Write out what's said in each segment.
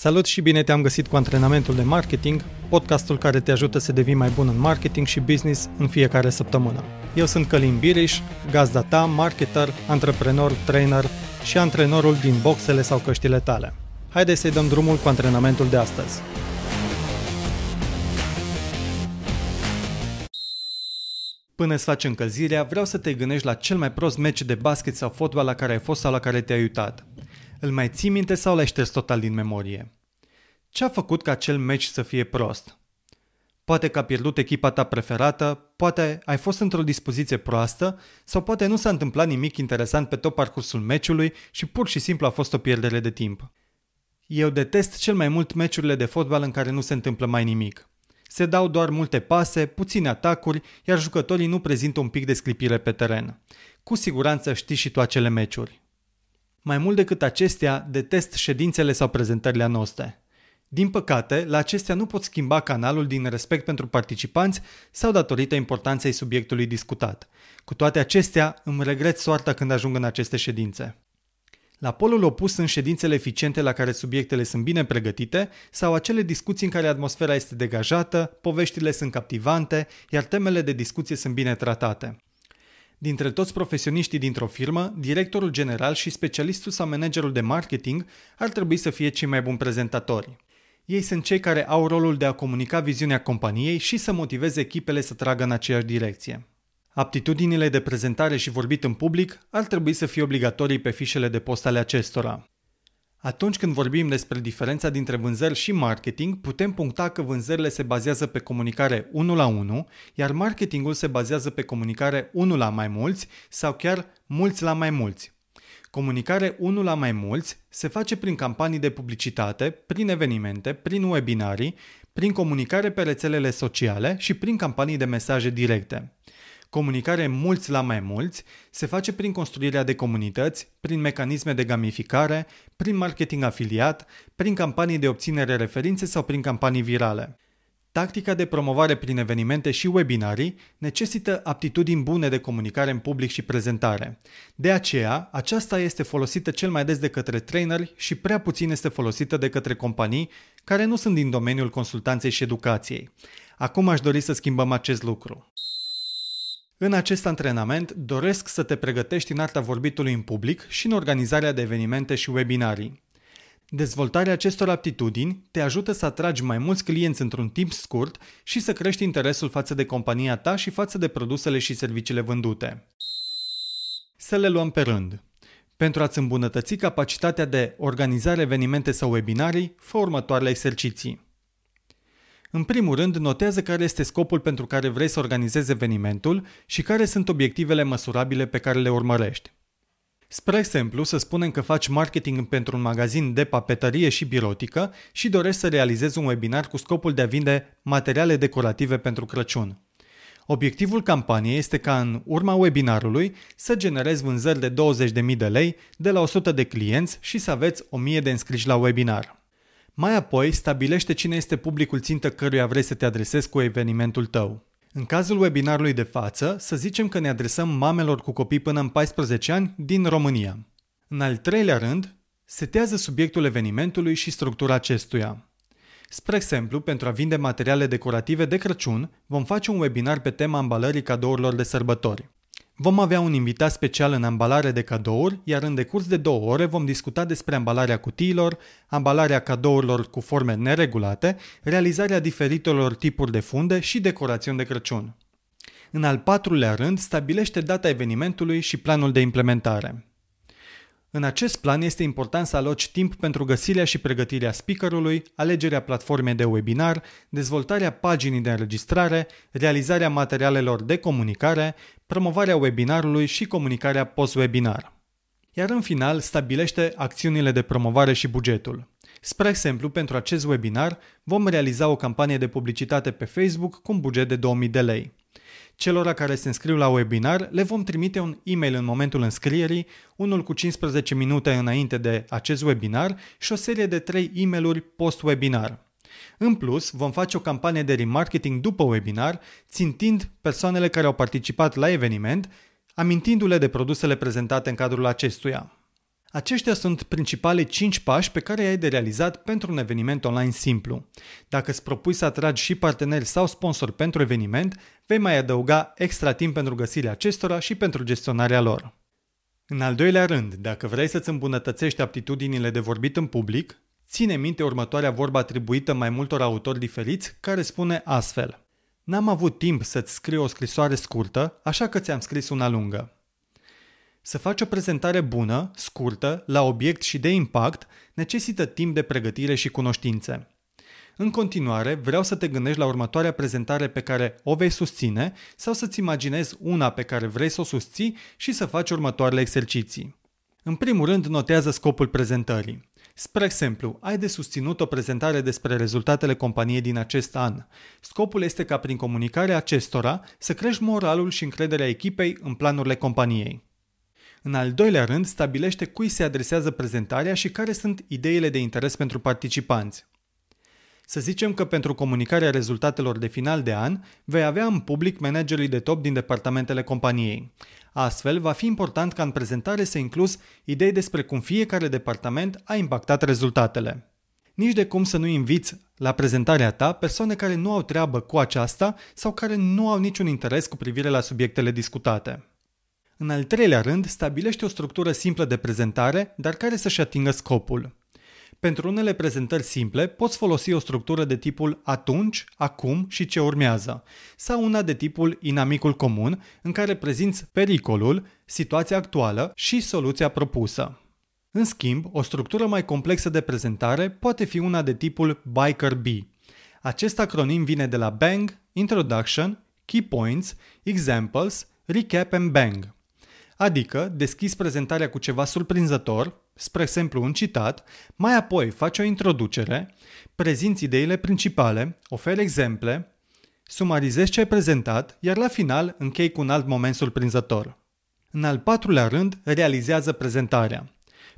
Salut și bine te-am găsit cu antrenamentul de marketing, podcastul care te ajută să devii mai bun în marketing și business în fiecare săptămână. Eu sunt Călin Biriș, gazda ta, marketer, antreprenor, trainer și antrenorul din boxele sau căștile tale. Haideți să-i dăm drumul cu antrenamentul de astăzi. Până îți faci încălzirea, vreau să te gândești la cel mai prost meci de basket sau fotbal la care ai fost sau la care te-ai uitat. Îl mai ții minte sau l-ai șters total din memorie? Ce a făcut ca acel meci să fie prost? Poate că a pierdut echipa ta preferată, poate ai fost într-o dispoziție proastă sau poate nu s-a întâmplat nimic interesant pe tot parcursul meciului și pur și simplu a fost o pierdere de timp. Eu detest cel mai mult meciurile de fotbal în care nu se întâmplă mai nimic. Se dau doar multe pase, puține atacuri, iar jucătorii nu prezintă un pic de sclipire pe teren. Cu siguranță știi și tu acele meciuri. Mai mult decât acestea, detest ședințele sau prezentările noastre. Din păcate, la acestea nu pot schimba canalul din respect pentru participanți sau datorită importanței subiectului discutat. Cu toate acestea, îmi regret soarta când ajung în aceste ședințe. La polul opus sunt ședințele eficiente la care subiectele sunt bine pregătite sau acele discuții în care atmosfera este degajată, poveștile sunt captivante, iar temele de discuție sunt bine tratate. Dintre toți profesioniștii dintr-o firmă, directorul general și specialistul sau managerul de marketing ar trebui să fie cei mai buni prezentatori. Ei sunt cei care au rolul de a comunica viziunea companiei și să motiveze echipele să tragă în aceeași direcție. Aptitudinile de prezentare și vorbit în public ar trebui să fie obligatorii pe fișele de post ale acestora. Atunci când vorbim despre diferența dintre vânzări și marketing, putem puncta că vânzările se bazează pe comunicare 1 la 1, iar marketingul se bazează pe comunicare 1 la mai mulți sau chiar mulți la mai mulți. Comunicare 1 la mai mulți se face prin campanii de publicitate, prin evenimente, prin webinarii, prin comunicare pe rețelele sociale și prin campanii de mesaje directe. Comunicare mulți la mai mulți se face prin construirea de comunități, prin mecanisme de gamificare, prin marketing afiliat, prin campanii de obținere referințe sau prin campanii virale. Tactica de promovare prin evenimente și webinarii necesită aptitudini bune de comunicare în public și prezentare. De aceea, aceasta este folosită cel mai des de către traineri și prea puțin este folosită de către companii care nu sunt din domeniul consultanței și educației. Acum aș dori să schimbăm acest lucru. În acest antrenament doresc să te pregătești în arta vorbitului în public și în organizarea de evenimente și webinarii. Dezvoltarea acestor aptitudini te ajută să atragi mai mulți clienți într-un timp scurt și să crești interesul față de compania ta și față de produsele și serviciile vândute. Să le luăm pe rând. Pentru a-ți îmbunătăți capacitatea de organizare evenimente sau webinarii, fă următoarele exerciții. În primul rând, notează care este scopul pentru care vrei să organizezi evenimentul și care sunt obiectivele măsurabile pe care le urmărești. Spre exemplu, să spunem că faci marketing pentru un magazin de papetărie și birotică și dorești să realizezi un webinar cu scopul de a vinde materiale decorative pentru Crăciun. Obiectivul campaniei este ca în urma webinarului să generezi vânzări de 20.000 de lei de la 100 de clienți și să aveți 1000 de înscriși la webinar. Mai apoi, stabilește cine este publicul țintă căruia vrei să te adresezi cu evenimentul tău. În cazul webinarului de față, să zicem că ne adresăm mamelor cu copii până în 14 ani din România. În al treilea rând, setează subiectul evenimentului și structura acestuia. Spre exemplu, pentru a vinde materiale decorative de Crăciun, vom face un webinar pe tema ambalării cadourilor de sărbători. Vom avea un invitat special în ambalare de cadouri, iar în decurs de două ore vom discuta despre ambalarea cutiilor, ambalarea cadourilor cu forme neregulate, realizarea diferitelor tipuri de funde și decorațiuni de Crăciun. În al patrulea rând, stabilește data evenimentului și planul de implementare. În acest plan este important să aloci timp pentru găsirea și pregătirea speakerului, alegerea platformei de webinar, dezvoltarea paginii de înregistrare, realizarea materialelor de comunicare, promovarea webinarului și comunicarea post-webinar. Iar în final, stabilește acțiunile de promovare și bugetul. Spre exemplu, pentru acest webinar vom realiza o campanie de publicitate pe Facebook cu un buget de 2000 de lei. Celor care se înscriu la webinar le vom trimite un e-mail în momentul înscrierii, unul cu 15 minute înainte de acest webinar și o serie de 3 e-mailuri post-webinar. În plus, vom face o campanie de remarketing după webinar, țintind persoanele care au participat la eveniment, amintindu-le de produsele prezentate în cadrul acestuia. Aceștia sunt principalii 5 pași pe care i-ai de realizat pentru un eveniment online simplu. Dacă îți propui să atragi și parteneri sau sponsori pentru eveniment, vei mai adăuga extra timp pentru găsirea acestora și pentru gestionarea lor. În al doilea rând, dacă vrei să-ți îmbunătățești aptitudinile de vorbit în public, ține minte următoarea vorbă atribuită mai multor autori diferiți care spune astfel. N-am avut timp să-ți scriu o scrisoare scurtă, așa că ți-am scris una lungă. Să faci o prezentare bună, scurtă, la obiect și de impact, necesită timp de pregătire și cunoștințe. În continuare, vreau să te gândești la următoarea prezentare pe care o vei susține sau să-ți imaginezi una pe care vrei să o susții și să faci următoarele exerciții. În primul rând, notează scopul prezentării. Spre exemplu, ai de susținut o prezentare despre rezultatele companiei din acest an. Scopul este ca prin comunicarea acestora să crești moralul și încrederea echipei în planurile companiei. În al doilea rând, stabilește cui se adresează prezentarea și care sunt ideile de interes pentru participanți. Să zicem că pentru comunicarea rezultatelor de final de an vei avea în public managerii de top din departamentele companiei. Astfel, va fi important ca în prezentare să inclus idei despre cum fiecare departament a impactat rezultatele. Nici de cum să nu inviți la prezentarea ta persoane care nu au treabă cu aceasta sau care nu au niciun interes cu privire la subiectele discutate. În al treilea rând, stabilește o structură simplă de prezentare, dar care să-și atingă scopul. Pentru unele prezentări simple, poți folosi o structură de tipul atunci, acum și ce urmează, sau una de tipul inamicul comun, în care prezinți pericolul, situația actuală și soluția propusă. În schimb, o structură mai complexă de prezentare poate fi una de tipul Biker B. Acest acronim vine de la Bang, Introduction, Key Points, Examples, Recap and Bang. Adică deschizi prezentarea cu ceva surprinzător, spre exemplu un citat, mai apoi faci o introducere, prezinți ideile principale, oferi exemple, sumarizezi ce ai prezentat, iar la final închei cu un alt moment surprinzător. În al patrulea rând, realizează prezentarea.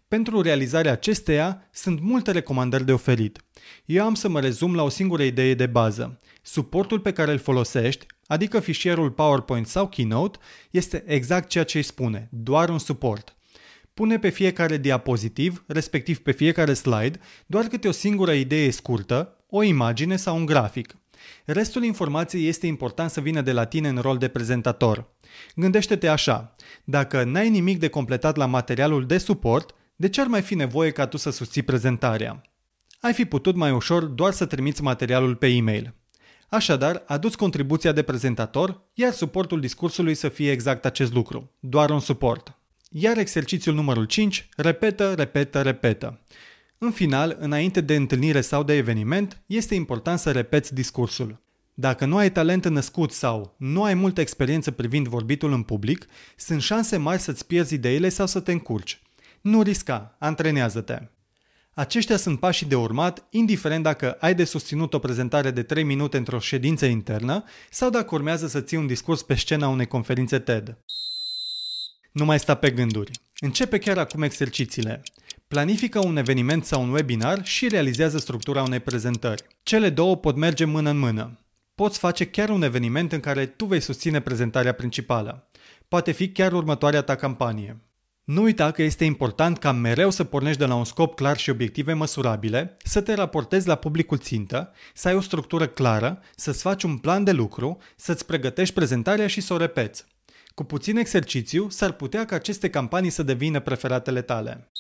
Pentru realizarea acesteia sunt multe recomandări de oferit. Eu am să mă rezum la o singură idee de bază. Suportul pe care îl folosești, adică fișierul PowerPoint sau Keynote, este exact ceea ce îi spune, doar un suport. Pune pe fiecare diapozitiv, respectiv pe fiecare slide, doar câte o singură idee scurtă, o imagine sau un grafic. Restul informației este important să vină de la tine în rol de prezentator. Gândește-te așa, dacă n-ai nimic de completat la materialul de suport, de ce ar mai fi nevoie ca tu să susții prezentarea? Ai fi putut mai ușor doar să trimiți materialul pe e-mail. Așadar, aduți contribuția de prezentator, iar suportul discursului să fie exact acest lucru, doar un suport. Iar exercițiul numărul 5, repetă, repetă, repetă. În final, înainte de întâlnire sau de eveniment, este important să repeți discursul. Dacă nu ai talent născut sau nu ai multă experiență privind vorbitul în public, sunt șanse mari să-ți pierzi ideile sau să te încurci. Nu risca, antrenează-te. Aceștia sunt pașii de urmat, indiferent dacă ai de susținut o prezentare de 3 minute într-o ședință internă sau dacă urmează să ții un discurs pe scena unei conferințe TED. Nu mai sta pe gânduri. Începe chiar acum exercițiile. Planifică un eveniment sau un webinar și realizează structura unei prezentări. Cele două pot merge mână în mână. Poți face chiar un eveniment în care tu vei susține prezentarea principală. Poate fi chiar următoarea ta campanie. Nu uita că este important ca mereu să pornești de la un scop clar și obiective măsurabile, să te raportezi la publicul țintă, să ai o structură clară, să-ți faci un plan de lucru, să-ți pregătești prezentarea și să o repeți. Cu puțin exercițiu, s-ar putea ca aceste campanii să devină preferatele tale.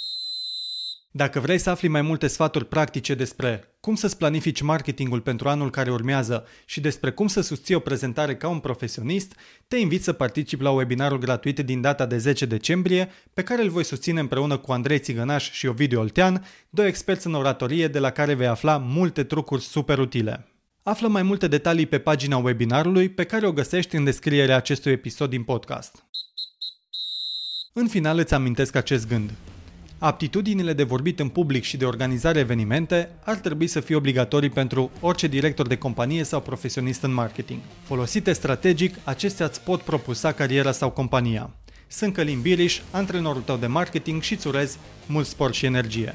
Dacă vrei să afli mai multe sfaturi practice despre cum să-ți planifici marketingul pentru anul care urmează și despre cum să susții o prezentare ca un profesionist, te invit să participi la webinarul gratuit din data de 10 decembrie, pe care îl voi susține împreună cu Andrei Țigănaș și Ovidiu Oltean, doi experți în oratorie de la care vei afla multe trucuri super utile. Află mai multe detalii pe pagina webinarului pe care o găsești în descrierea acestui episod din podcast. În final îți amintesc acest gând. Aptitudinile de vorbit în public și de organizare evenimente ar trebui să fie obligatorii pentru orice director de companie sau profesionist în marketing. Folosite strategic, acestea îți pot propulsa cariera sau compania. Sunt Călin Biriș, antrenorul tău de marketing și îți urez mult spor și energie.